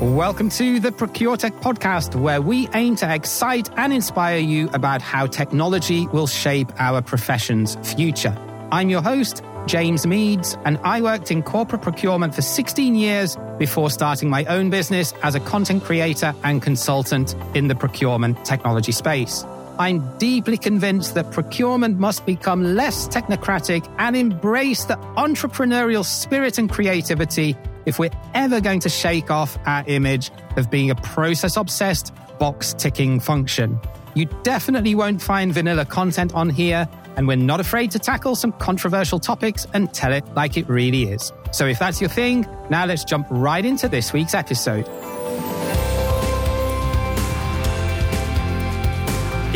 Welcome to the ProcureTech podcast, where we aim to excite and inspire you about how technology will shape our profession's future. I'm your host, James Meads, and I worked in corporate procurement for 16 years before starting my own business as a content creator and consultant in the procurement technology space. I'm deeply convinced that procurement must become less technocratic and embrace the entrepreneurial spirit and creativity if we're ever going to shake off our image of being a process obsessed, box ticking function. You definitely won't find vanilla content on here, and we're not afraid to tackle some controversial topics and tell it like it really is. So if that's your thing, now let's jump right into this week's episode.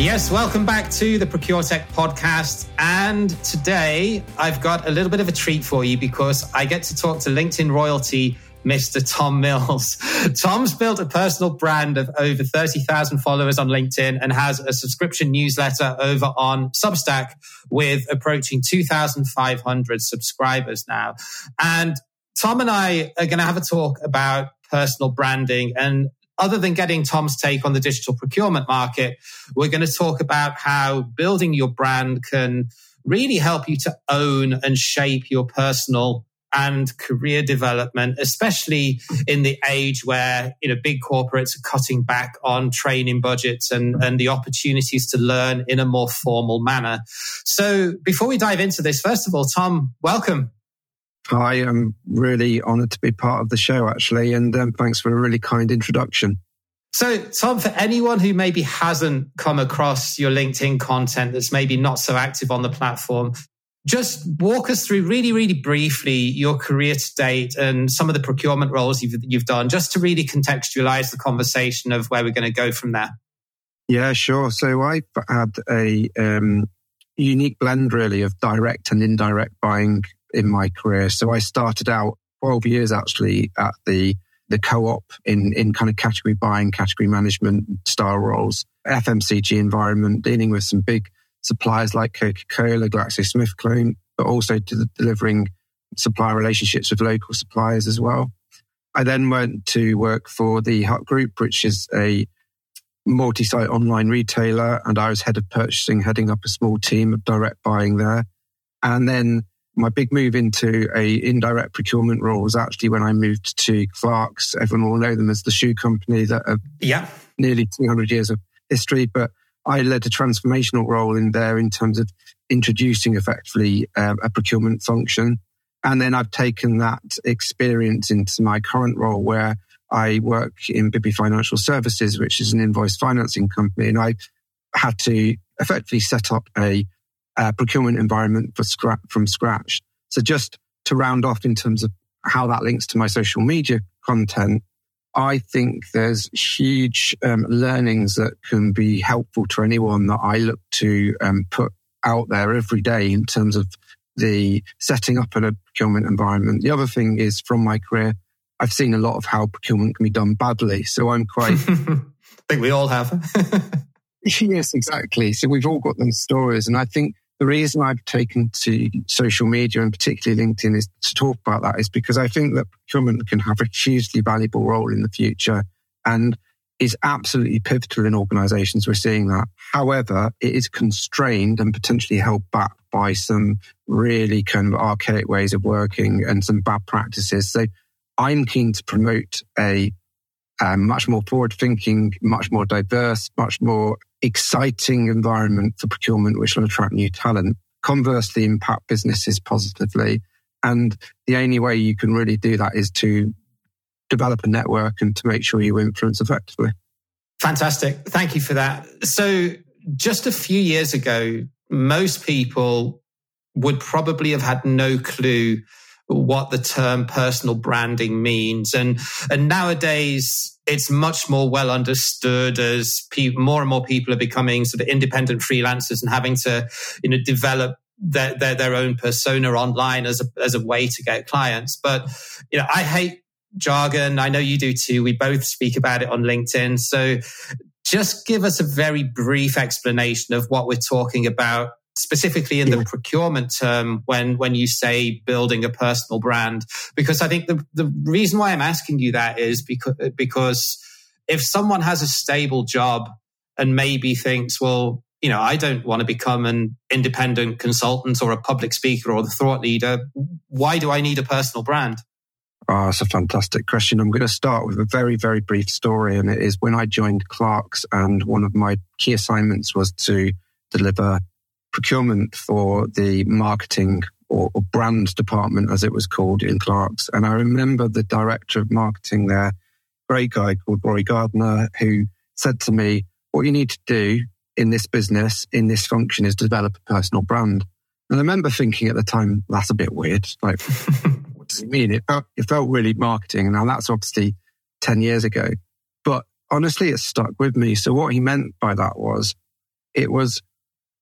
Yes, welcome back to the ProcureTech podcast. And today I've got a little bit of a treat for you because I get to talk to LinkedIn royalty Mr. Tom Mills. Tom's built a personal brand of over 30,000 followers on LinkedIn and has a subscription newsletter over on Substack with approaching 2,500 subscribers now. And Tom and I are going to have a talk about personal branding and other than getting Tom's take on the digital procurement market, we're going to talk about how building your brand can really help you to own and shape your personal and career development, especially in the age where you know big corporates are cutting back on training budgets and, and the opportunities to learn in a more formal manner. So before we dive into this, first of all, Tom, welcome. I am really honored to be part of the show, actually, and um, thanks for a really kind introduction. So, Tom, for anyone who maybe hasn't come across your LinkedIn content that's maybe not so active on the platform, just walk us through really, really briefly your career to date and some of the procurement roles you've, you've done, just to really contextualize the conversation of where we're going to go from there. Yeah, sure. So I've had a um, unique blend, really, of direct and indirect buying in my career. So I started out 12 years actually at the the co-op in in kind of category buying, category management style roles, FMCG environment, dealing with some big suppliers like Coca-Cola, GlaxoSmithKline, but also delivering supplier relationships with local suppliers as well. I then went to work for the Hut Group, which is a multi-site online retailer, and I was head of purchasing, heading up a small team of direct buying there. And then my big move into a indirect procurement role was actually when I moved to Clarks. Everyone will know them as the shoe company that have yeah. nearly 200 years of history. But I led a transformational role in there in terms of introducing effectively uh, a procurement function. And then I've taken that experience into my current role where I work in Bibby Financial Services, which is an invoice financing company. And I had to effectively set up a uh, procurement environment for scra- from scratch. So just to round off in terms of how that links to my social media content, I think there's huge um, learnings that can be helpful to anyone that I look to um, put out there every day in terms of the setting up in a procurement environment. The other thing is from my career, I've seen a lot of how procurement can be done badly. So I'm quite. I think we all have. yes, exactly. So we've all got those stories. And I think the reason I've taken to social media and particularly LinkedIn is to talk about that is because I think that procurement can have a hugely valuable role in the future and is absolutely pivotal in organizations. We're seeing that. However, it is constrained and potentially held back by some really kind of archaic ways of working and some bad practices. So I'm keen to promote a, much more forward thinking, much more diverse, much more exciting environment for procurement, which will attract new talent. Conversely, impact businesses positively. And the only way you can really do that is to develop a network and to make sure you influence effectively. Fantastic. Thank you for that. So, just a few years ago, most people would probably have had no clue what the term personal branding means. And, and nowadays, it's much more well understood as pe- more and more people are becoming sort of independent freelancers and having to, you know, develop their, their, their own persona online as a, as a way to get clients. But, you know, I hate jargon. I know you do too. We both speak about it on LinkedIn. So just give us a very brief explanation of what we're talking about specifically in the procurement term when when you say building a personal brand because i think the, the reason why i'm asking you that is because because if someone has a stable job and maybe thinks well you know i don't want to become an independent consultant or a public speaker or the thought leader why do i need a personal brand ah, Oh, it's a fantastic question. I'm going to start with a very, very brief story. And it is when I joined Clarks, and one of my key assignments was to deliver procurement for the marketing or, or, brand department, as it was called in Clarks. And I remember the director of marketing there, great guy called Rory Gardner, who said to me, What you need to do in this business, in this function, is develop a personal brand. And I remember thinking at the time, that's a bit weird. Like, what does it mean? It felt, it felt really marketing. And now, that's obviously 10 years ago. But honestly, it stuck with me. So, what he meant by that was, it was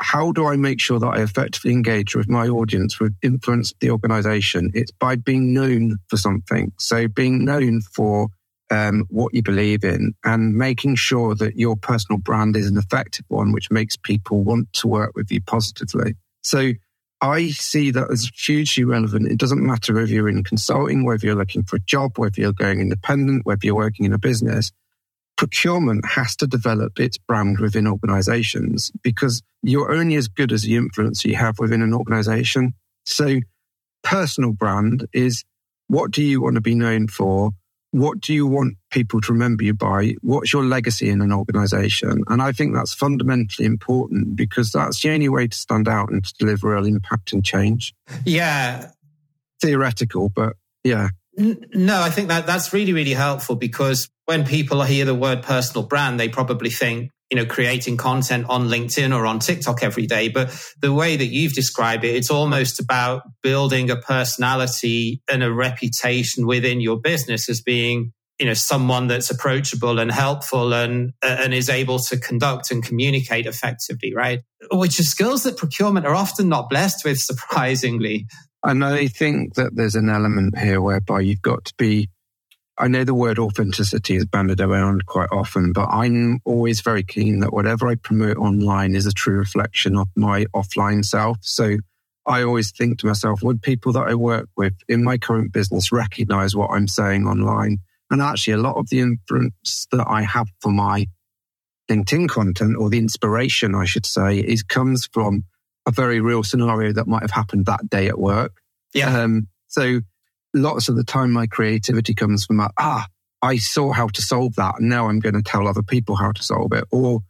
how do I make sure that I effectively engage with my audience with influence the organization? It's by being known for something. So being known for um, what you believe in and making sure that your personal brand is an effective one, which makes people want to work with you positively. So I see that as hugely relevant. It doesn't matter whether you're in consulting, whether you're looking for a job, whether you're going independent, whether you're working in a business procurement has to develop its brand within organizations because you're only as good as the influence you have within an organization. So personal brand is what do you want to be known for? What do you want people to remember you by? What's your legacy in an organization? And I think that's fundamentally important because that's the only way to stand out and to deliver real impact and change. Yeah. Theoretical, but yeah. No, I think that that's really, really helpful because when people hear the word personal brand, they probably think, you know, creating content on LinkedIn or on TikTok every day. But the way that you've described it, it's almost about building a personality and a reputation within your business as being, you know, someone that's approachable and helpful and, and is able to conduct and communicate effectively, right? Which are skills that procurement are often not blessed with, surprisingly. And I think that there's an element here whereby you've got to be I know the word authenticity is banded around quite often, but I'm always very keen that whatever I promote online is a true reflection of my offline self. So I always think to myself, would people that I work with in my current business recognize what I'm saying online? And actually, a lot of the influence that I have for my LinkedIn content or the inspiration, I should say, is comes from a very real scenario that might have happened that day at work. Yeah. Um, so lots of the time my creativity comes from ah, I saw how to solve that. And now I'm going to tell other people how to solve it. Or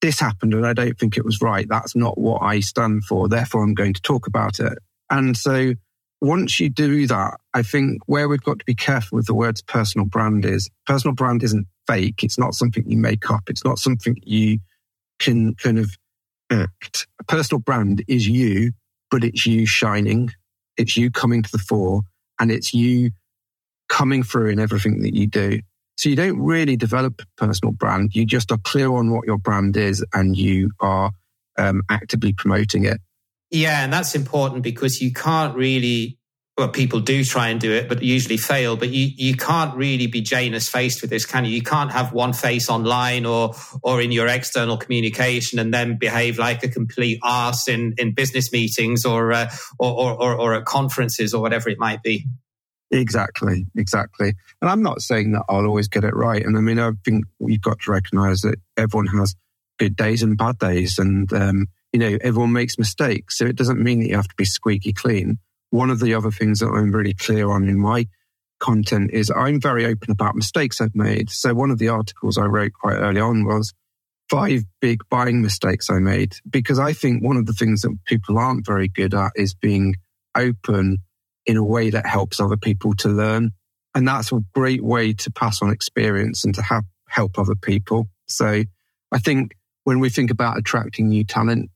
this happened and I don't think it was right. That's not what I stand for. Therefore, I'm going to talk about it. And so once you do that, I think where we've got to be careful with the words personal brand is personal brand isn't fake. It's not something you make up. It's not something you can kind of act. A personal brand is you, but it's you shining. It's you coming to the fore and it's you coming through in everything that you do. So you don't really develop a personal brand. You just are clear on what your brand is and you are um, actively promoting it. Yeah, and that's important because you can't really well, people do try and do it, but usually fail. But you, you can't really be Janus faced with this, can you? You can't have one face online or or in your external communication and then behave like a complete arse in, in business meetings or, uh, or, or, or at conferences or whatever it might be. Exactly, exactly. And I'm not saying that I'll always get it right. And I mean, I think we've got to recognize that everyone has good days and bad days, and um, you know, everyone makes mistakes. So it doesn't mean that you have to be squeaky clean one of the other things that I'm really clear on in my content is I'm very open about mistakes I've made. So one of the articles I wrote quite early on was five big buying mistakes I made because I think one of the things that people aren't very good at is being open in a way that helps other people to learn. And that's a great way to pass on experience and to have help other people. So I think when we think about attracting new talent,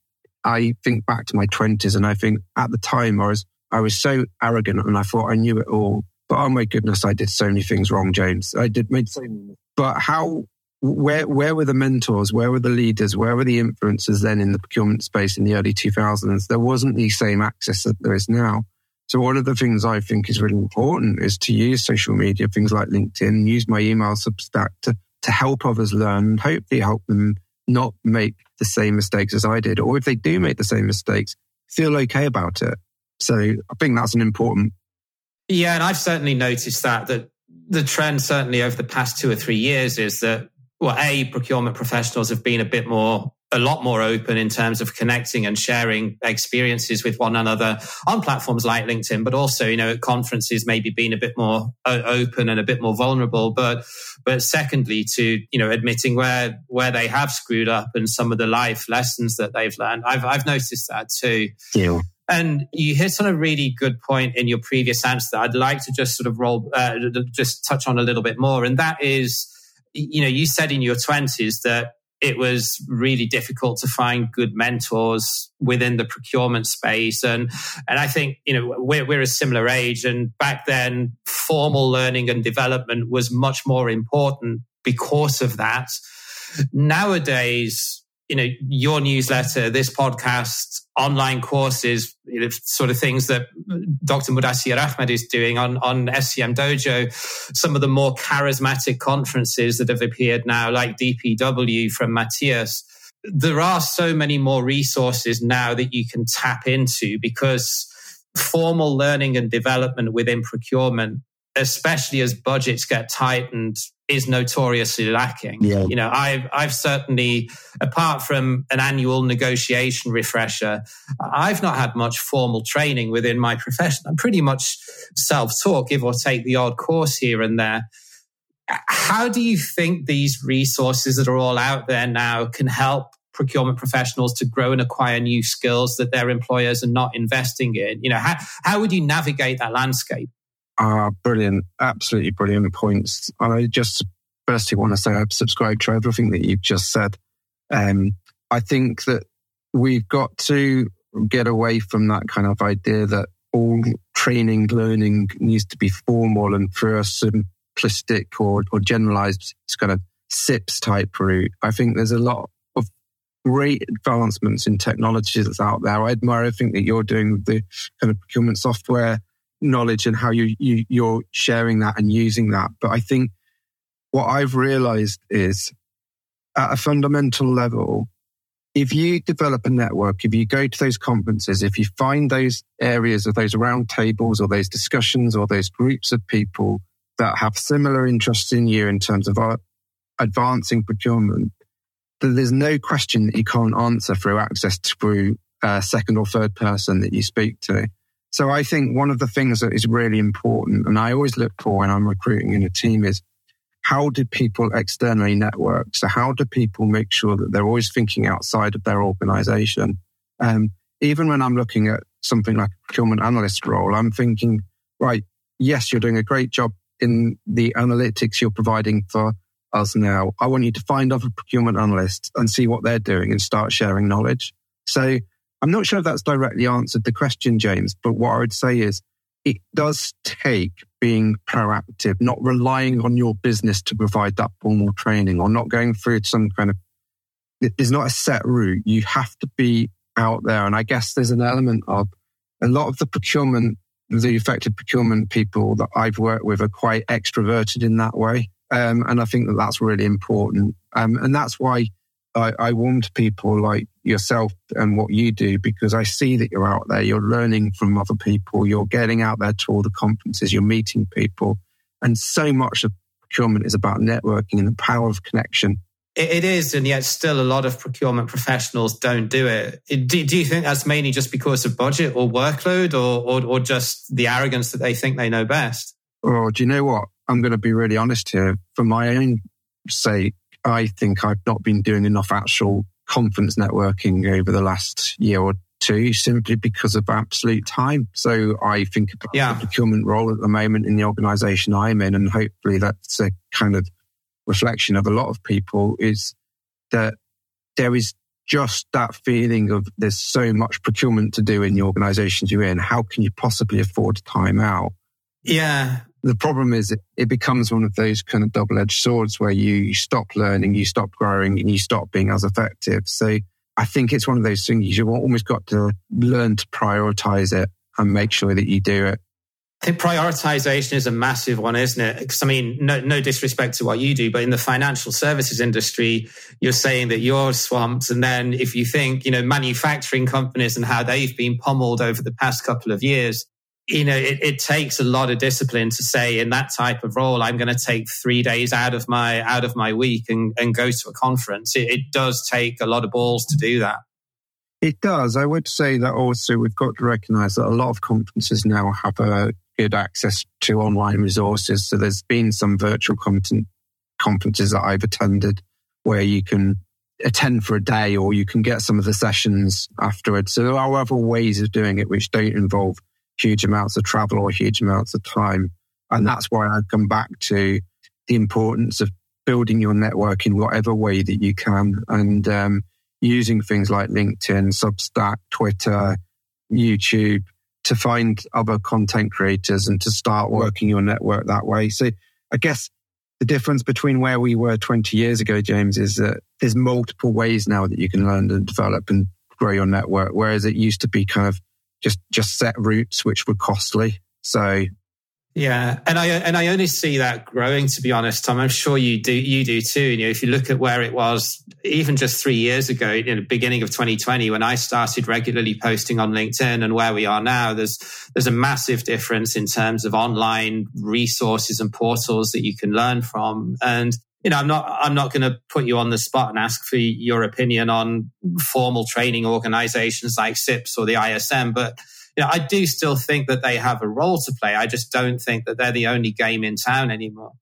I think back to my twenties and I think at the time I was I was so arrogant and I thought I knew it all. But oh my goodness, I did so many things wrong, James. I did made so many. But how, where, where were the mentors? Where were the leaders? Where were the influencers then in the procurement space in the early 2000s? There wasn't the same access that there is now. So one of the things I think is really important is to use social media, things like LinkedIn, use my email Substack to, to help others learn and hopefully help them not make the same mistakes as I did. Or if they do make the same mistakes, feel okay about it. So I think that's an important. Yeah. And I've certainly noticed that, that the trend certainly over the past two or three years is that, well, A, procurement professionals have been a bit more a lot more open in terms of connecting and sharing experiences with one another on platforms like LinkedIn, but also, you know, at conferences, maybe being a bit more uh, open and a bit more vulnerable. But, but secondly, to, you know, admitting where, where they have screwed up and some of the life lessons that they've learned. I've, I've noticed that too. Yeah. And you hit on a really good point in your previous answer that I'd like to just sort of roll, uh, just touch on a little bit more. And that is, you know, you said in your twenties that it was really difficult to find good mentors within the procurement space. And, and I think, you know, we're, we're a similar age. And back then, formal learning and development was much more important because of that. Nowadays, you know, your newsletter, this podcast, online courses, you know, sort of things that Dr. Muddassir Ahmed is doing on, on SCM Dojo, some of the more charismatic conferences that have appeared now, like DPW from Matthias. There are so many more resources now that you can tap into because formal learning and development within procurement especially as budgets get tightened, is notoriously lacking. Yeah. You know, I've I've certainly, apart from an annual negotiation refresher, I've not had much formal training within my profession. I'm pretty much self-taught, give or take the odd course here and there. How do you think these resources that are all out there now can help procurement professionals to grow and acquire new skills that their employers are not investing in? You know, how, how would you navigate that landscape? Are brilliant, absolutely brilliant points. And I just firstly want to say I subscribe to everything that you've just said. Um, I think that we've got to get away from that kind of idea that all training, learning needs to be formal and through a simplistic or, or generalized kind of CIPS type route. I think there's a lot of great advancements in technology that's out there. I admire everything that you're doing with the kind of procurement software knowledge and how you, you you're sharing that and using that. But I think what I've realized is at a fundamental level, if you develop a network, if you go to those conferences, if you find those areas of those round tables or those discussions or those groups of people that have similar interests in you in terms of uh, advancing procurement, then there's no question that you can't answer through access through a second or third person that you speak to. So I think one of the things that is really important, and I always look for when I'm recruiting in a team is how do people externally network? So how do people make sure that they're always thinking outside of their organization? Um, even when I'm looking at something like a procurement analyst role, I'm thinking, right, yes, you're doing a great job in the analytics you're providing for us now. I want you to find other procurement analysts and see what they're doing and start sharing knowledge. So I'm not sure if that's directly answered the question, James, but what I would say is it does take being proactive, not relying on your business to provide that formal training or not going through some kind of, there's not a set route. You have to be out there. And I guess there's an element of a lot of the procurement, the effective procurement people that I've worked with are quite extroverted in that way. Um, and I think that that's really important. Um, and that's why I, I warm to people like yourself and what you do because I see that you're out there, you're learning from other people, you're getting out there to all the conferences, you're meeting people. And so much of procurement is about networking and the power of connection. It is, and yet still a lot of procurement professionals don't do it. Do, do you think that's mainly just because of budget or workload or, or, or just the arrogance that they think they know best? Oh, do you know what? I'm going to be really honest here. For my own sake, I think I've not been doing enough actual conference networking over the last year or two simply because of absolute time. So I think about yeah. the procurement role at the moment in the organization I'm in, and hopefully that's a kind of reflection of a lot of people is that there is just that feeling of there's so much procurement to do in the organizations you're in. How can you possibly afford time out? Yeah. The problem is it, becomes one of those kind of double edged swords where you stop learning, you stop growing, and you stop being as effective. So I think it's one of those things you've almost got to learn to prioritize it and make sure that you do it I think prioritization is a massive one, isn't it? Because I mean, no, no disrespect to what you do, but in the financial services industry, you're saying that you're swamped. And then if you think, you know, manufacturing companies and how they've been pummeled over the past couple of years, you know, it, it takes a lot of discipline to say in that type of role, I'm going to take three days out of my, out of my week and, and go to a conference. It, it does take a lot of balls to do that. It does. I would say that also we've got to recognize that a lot of conferences now have a good access to online resources. So there's been some virtual content conferences that I've attended where you can attend for a day or you can get some of the sessions afterwards. So there are other ways of doing it which don't involve huge amounts of travel or huge amounts of time. And that's why I come back to the importance of building your network in whatever way that you can and um, using things like LinkedIn, Substack, Twitter, YouTube, to find other content creators and to start working your network that way. So I guess the difference between where we were 20 years ago, James, is that there's multiple ways now that you can learn and develop and grow your network. Whereas it used to be kind of just, just set routes, which were costly. So yeah, and I and I only see that growing. To be honest, Tom, I'm sure you do. You do too. You know, if you look at where it was even just three years ago, in the beginning of 2020, when I started regularly posting on LinkedIn, and where we are now, there's there's a massive difference in terms of online resources and portals that you can learn from. And you know, I'm not I'm not going to put you on the spot and ask for your opinion on formal training organizations like CIPS or the ISM, but you know, I do still think that they have a role to play. I just don't think that they're the only game in town anymore.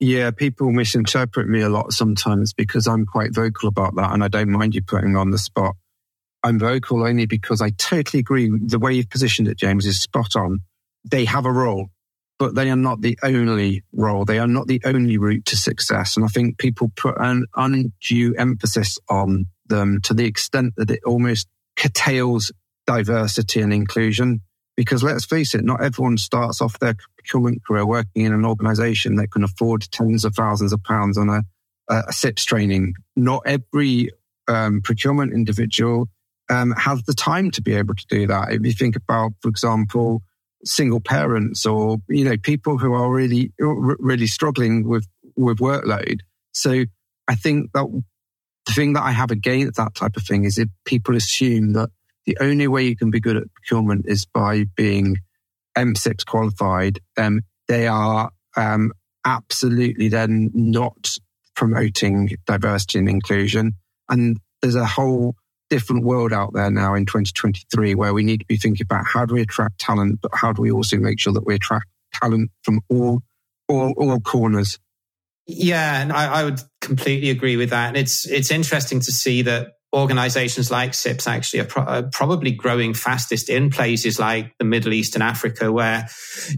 Yeah, people misinterpret me a lot sometimes because I'm quite vocal about that, and I don't mind you putting on the spot. I'm vocal only because I totally agree. The way you've positioned it, James, is spot on. They have a role, but they are not the only role. They are not the only route to success. And I think people put an undue emphasis on them to the extent that it almost curtails diversity and inclusion. Because let's face it, not everyone starts off their procurement career working in an organization that can afford tens of thousands of pounds on a, a CIPS training. Not every um, procurement individual um, has the time to be able to do that. If you think about, for example, single parents or you know people who are really really struggling with with workload. So I think that the thing that I have against that type of thing is if people assume that the only way you can be good at procurement is by being MCIPS qualified. Um, they are um, absolutely then not promoting diversity and inclusion. And there's a whole different world out there now in 2023 where we need to be thinking about how do we attract talent, but how do we also make sure that we attract talent from all all, all corners. Yeah, and I, I would completely agree with that. And it's it's interesting to see that organizations like CIPS actually are, pro- are, probably growing fastest in places like the Middle East and Africa, where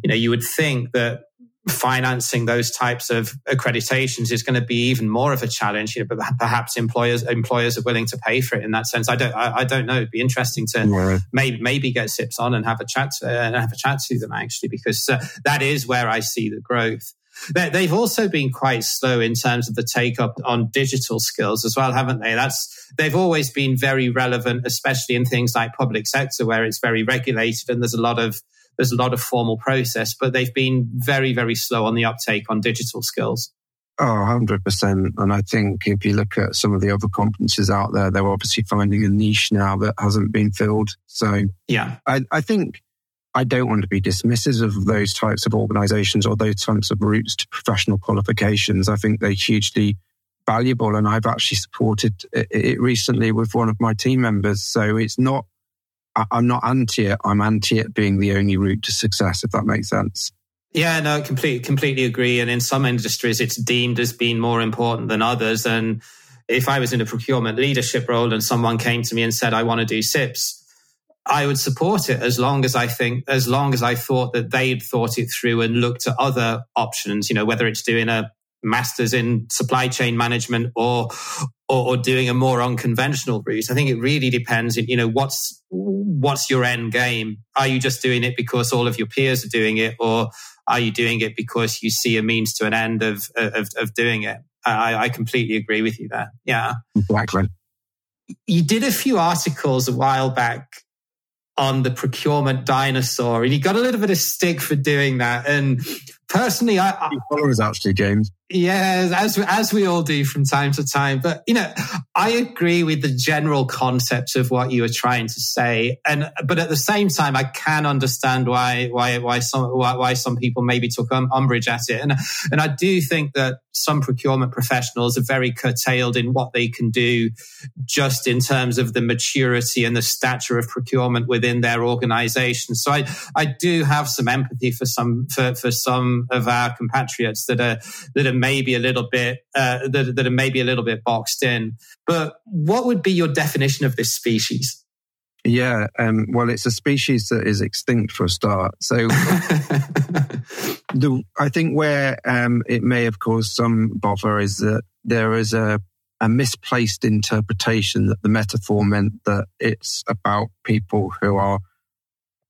you know you would think that financing those types of accreditations is going to be even more of a challenge. You know, but perhaps employers employers are willing to pay for it in that sense. I don't I, I don't know. It'd be interesting to yeah. maybe maybe get CIPS on and have a chat uh, and have a chat to them actually because uh, that is where I see the growth. They've also been quite slow in terms of the take up on digital skills as well, haven't they? That's they've always been very relevant, especially in things like public sector where it's very regulated and there's a lot of there's a lot of formal process, but they've been very, very slow on the uptake on digital skills. Oh, 100%. And I think if you look at some of the other conferences out there, they're obviously finding a niche now that hasn't been filled. So, yeah, I, I think I don't want to be dismissive of those types of organizations or those types of routes to professional qualifications. I think they're hugely valuable. And I've actually supported it recently with one of my team members. So it's not, I'm not anti it. I'm anti it being the only route to success, if that makes sense. Yeah, no, completely, completely agree. And in some industries, it's deemed as being more important than others. And if I was in a procurement leadership role and someone came to me and said, I want to do CIPS, I would support it as long as I think, as long as I thought that they'd thought it through and looked at other options, you know, whether it's doing a master's in supply chain management or, or, or doing a more unconventional route. I think it really depends, you know, what's, what's your end game? Are you just doing it because all of your peers are doing it or are you doing it because you see a means to an end of, of, of doing it? I, I completely agree with you there. Yeah. Exactly. You did a few articles a while back on the procurement dinosaur, and you got a little bit of stick for doing that. And personally, I, I followers actually, James. Yeah, as as we all do from time to time. But you know, I agree with the general concept of what you were trying to say, and but at the same time, I can understand why why why some why, why some people maybe took um, umbrage at it, and and I do think that some procurement professionals are very curtailed in what they can do, just in terms of the maturity and the stature of procurement within their organisation. So I I do have some empathy for some for for some of our compatriots that are that are maybe a little bit uh, that, that are maybe a little bit boxed in. But what would be your definition of this species? Yeah, um, well, it's a species that is extinct for a start. So, the, I think where um, it may have caused some bother is that there is a, a misplaced interpretation that the metaphor meant that it's about people who are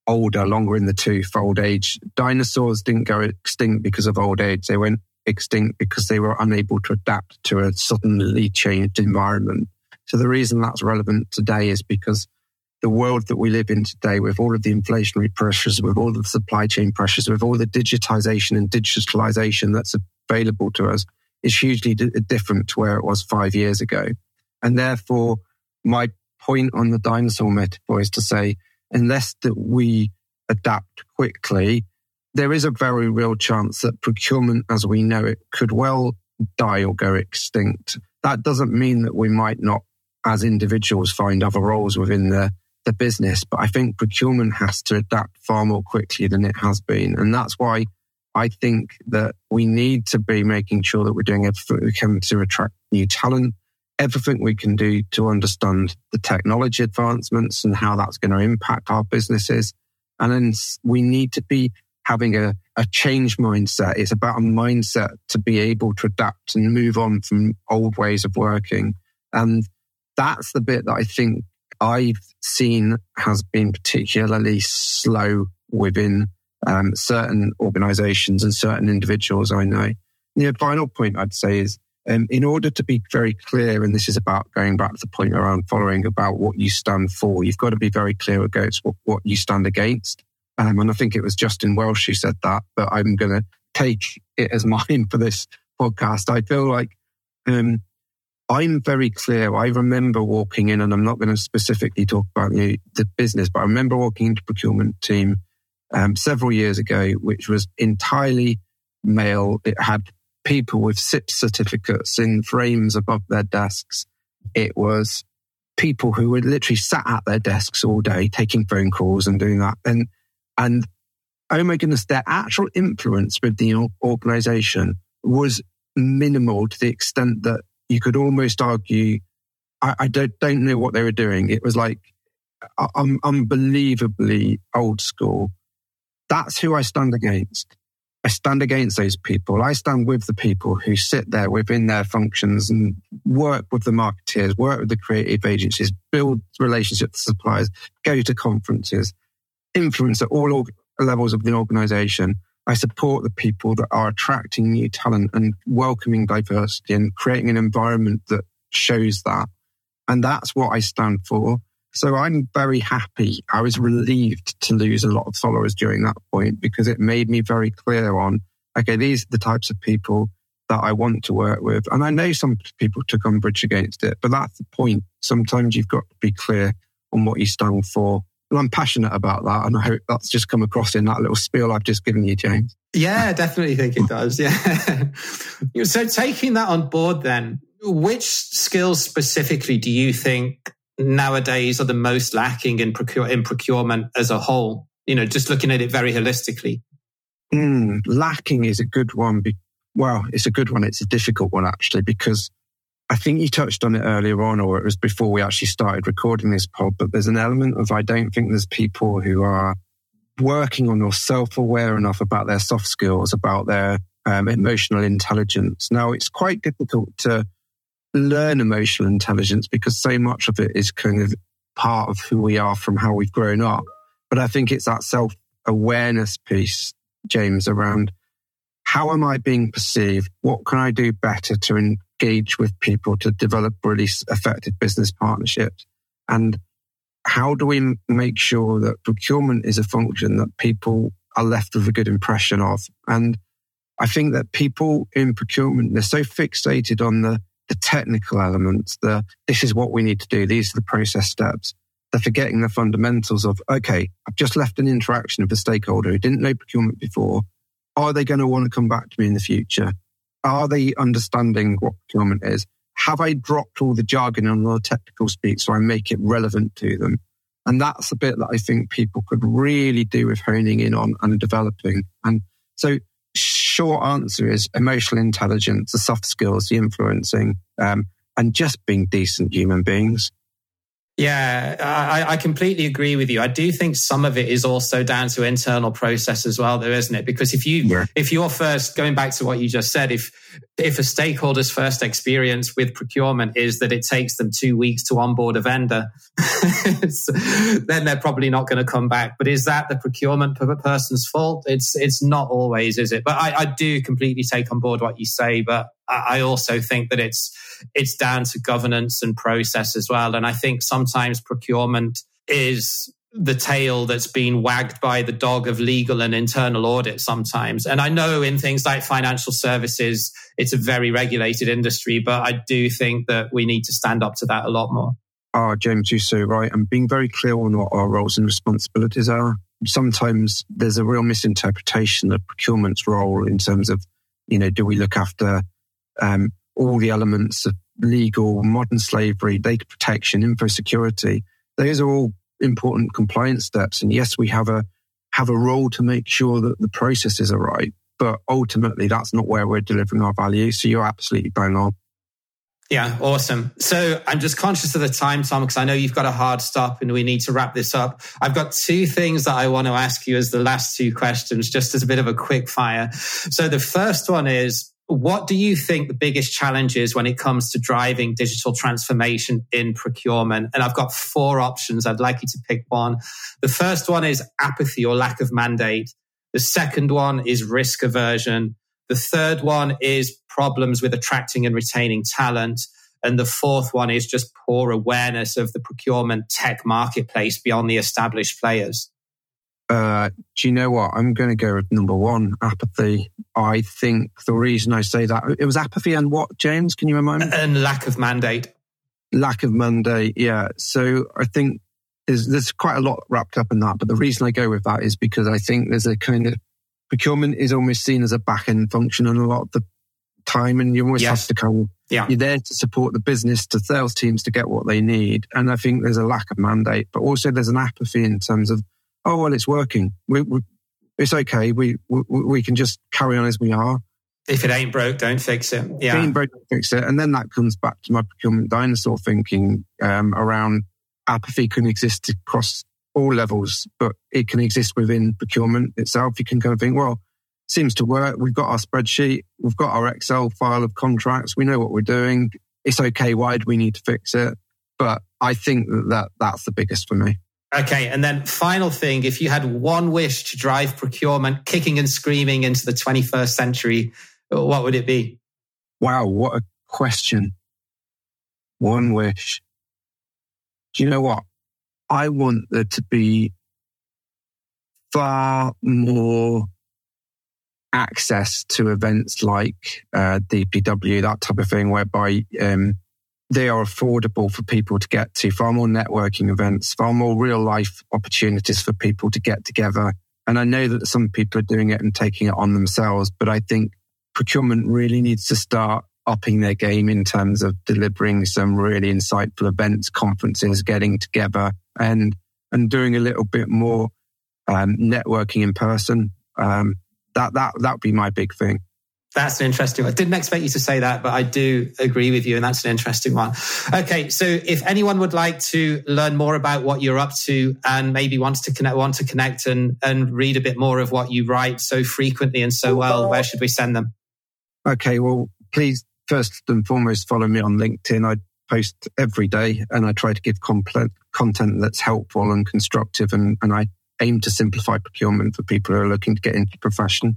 older, longer in the tooth, old age. Dinosaurs didn't go extinct because of old age. They went extinct because they were unable to adapt to a suddenly changed environment. So the reason that's relevant today is because the world that we live in today, with all of the inflationary pressures, with all of the supply chain pressures, with all the digitization and digitalization that's available to us, is hugely d- different to where it was five years ago. And therefore, my point on the dinosaur metaphor is to say, unless that we adapt quickly, there is a very real chance that procurement as we know it could well die or go extinct. That doesn't mean that we might not, as individuals, find other roles within the, the business, but I think procurement has to adapt far more quickly than it has been. And that's why I think that we need to be making sure that we're doing everything we can to attract new talent, everything we can do to understand the technology advancements and how that's going to impact our businesses. And then we need to be having a, a change mindset. It's about a mindset to be able to adapt and move on from old ways of working. And that's the bit that I think I've seen has been particularly slow within um, certain organizations and certain individuals I know. The final point I'd say is um, in order to be very clear, and this is about going back to the point around following about what you stand for, you've got to be very clear against what, what you stand against. Um, and I think it was Justin Welsh who said that, but I'm going to take it as mine for this podcast. I feel like um, I'm very clear. I remember walking in, and I'm not going to specifically talk about the, the business, but I remember walking into procurement team um, several years ago, which was entirely male. It had people with SIP certificates in frames above their desks. It was people who were literally sat at their desks all day taking phone calls and doing that. And and oh my goodness, their actual influence with the organization was minimal to the extent that you could almost argue, I, I don't, don't know what they were doing. It was like um, unbelievably old school. That's who I stand against. I stand against those people. I stand with the people who sit there within their functions and work with the marketeers, work with the creative agencies, build relationships with suppliers, go to conferences, influence at all levels of the organization. I support the people that are attracting new talent and welcoming diversity and creating an environment that shows that. And that's what I stand for. So I'm very happy. I was relieved to lose a lot of followers during that point because it made me very clear on, okay, these are the types of people that I want to work with. And I know some people took umbrage against it, but that's the point. Sometimes you've got to be clear on what you stand for I'm passionate about that. And I hope that's just come across in that little spiel I've just given you, James. Yeah, definitely think it does. Yeah. so taking that on board then, which skills specifically do you think nowadays are the most lacking in, procure, in procurement as a whole? You know, just looking at it very holistically. Mm, lacking is a good one. Be- well, it's a good one. It's a difficult one actually, because I think you touched on it earlier on, or it was before we actually started recording this pod, but there's an element of I don't think there's people who are working on or self aware enough about their soft skills, about their um, emotional intelligence. Now, it's quite difficult to learn emotional intelligence because so much of it is kind of part of who we are from how we've grown up. But I think it's that self awareness piece, James, around how am I being perceived? What can I do better to engage with people to develop really effective business partnerships? And how do we make sure that procurement is a function that people are left with a good impression of? And I think that people in procurement, they're so fixated on the, the technical elements, the, this is what we need to do. These are the process steps. They're forgetting the fundamentals of, okay, I've just left an interaction with a stakeholder who didn't know procurement before. Are they going to want to come back to me in the future? Are they understanding what procurement is? Have I dropped all the jargon and all the technical speak so I make it relevant to them? And that's the bit that I think people could really do with honing in on and developing. And so short answer is emotional intelligence, the soft skills, the influencing, um, and just being decent human beings. Yeah, I, I, completely agree with you. I do think some of it is also down to internal process as well, though, isn't it? Because if you yeah. if you're first going back to what you just said, if if a stakeholder's first experience with procurement is that it takes them two weeks to onboard a vendor, then they're probably not going to come back. But is that the procurement person's fault? It's it's not always, is it? But I, I do completely take on board what you say. But I also think that it's it's down to governance and process as well. And I think sometimes procurement is the tail that's been wagged by the dog of legal and internal audit sometimes. And I know in things like financial services, it's a very regulated industry, but I do think that we need to stand up to that a lot more. Ah, oh, James, you're so right. And being very clear on what our roles and responsibilities are. Sometimes there's a real misinterpretation of procurement's role in terms of, you know, do we look after um, all the elements of legal, modern slavery, data protection, info security. Those are all important compliance steps. And yes, we have a have a role to make sure that the processes are right. But ultimately, that's not where we're delivering our value. So you're absolutely bang on. Yeah, awesome. So I'm just conscious of the time, Tom, because I know you've got a hard stop and we need to wrap this up. I've got two things that I want to ask you as the last two questions, just as a bit of a quick fire. So the first one is what do you think the biggest challenge is when it comes to driving digital transformation in procurement? And I've got four options. I'd like you to pick one. The first one is apathy or lack of mandate. The second one is risk aversion. The third one is problems with attracting and retaining talent. And the fourth one is just poor awareness of the procurement tech marketplace beyond the established players. Uh, do you know what? I'm going to go with number one, apathy. I think the reason I say that it was apathy and what, James? Can you remind me? And lack of mandate. Lack of mandate, yeah. So I think there's there's quite a lot wrapped up in that. But the reason I go with that is because I think there's a kind of procurement is almost seen as a back end function and a lot of the time, and you almost yes. have to come. Yeah. You're there to support the business, to sales teams to get what they need, and I think there's a lack of mandate, but also there's an apathy in terms of oh well, it's working. We, we, it's okay. We, we, we can just carry on as we are. If it ain't broke, don't fix it. Yeah, if it ain't broke, don't fix it. And then that comes back to my procurement dinosaur thinking um, around apathy can exist across all levels, but it can exist within procurement itself. You can kind of think, well, seems to work. We've got our spreadsheet, we've got our Excel file of contracts, we know what we're doing. It's okay. Why do we need to fix it? But I think that, that that's the biggest for me. Okay. And then final thing, if you had one wish to drive procurement kicking and screaming into the 21st century, what would it be? Wow. What a question. One wish. Do you know what? I want there to be far more access to events like uh, DPW, that type of thing, whereby um, they are affordable for people to get to, far more networking events, far more real life opportunities for people to get together. And I know that some people are doing it and taking it on themselves, but I think procurement really needs to start upping their game in terms of delivering some really insightful events, conferences, getting together and, and doing a little bit more um, networking in person. Um, that, that, that would be my big thing. That's an interesting one. I didn't expect you to say that, but I do agree with you, and that's an interesting one. Okay, so if anyone would like to learn more about what you're up to and maybe wants to connect, want to connect and and read a bit more of what you write so frequently and so well, where should we send them? Okay, well, please first and foremost follow me on LinkedIn. I post every day, and I try to give content content that's helpful and constructive, and and I aim to simplify procurement for people who are looking to get into the profession.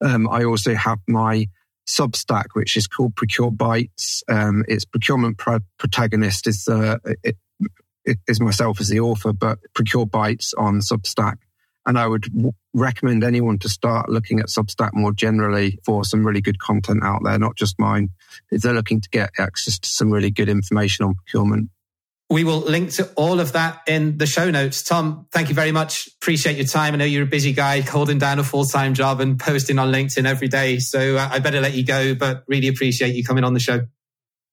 Um, I also have my Substack, which is called Procure Bytes. Um, it's procurement pro- protagonist is uh, it, is myself as the author, but Procure Bytes on Substack. And I would w- recommend anyone to start looking at Substack more generally for some really good content out there, not just mine, if they're looking to get access to some really good information on procurement. We will link to all of that in the show notes. Tom, thank you very much. Appreciate your time. I know you're a busy guy holding down a full time job and posting on LinkedIn every day. So uh, I better let you go, but really appreciate you coming on the show.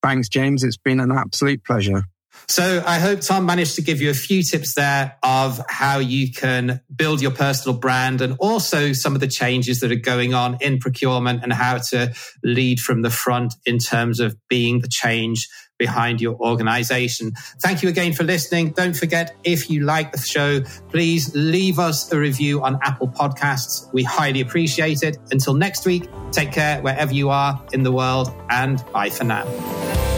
Thanks, James. It's been an absolute pleasure. So I hope Tom managed to give you a few tips there of how you can build your personal brand and also some of the changes that are going on in procurement and how to lead from the front in terms of being the change behind your organization. Thank you again for listening. Don't forget, if you like the show, please leave us a review on Apple Podcasts. We highly appreciate it. Until next week, take care wherever you are in the world and bye for now.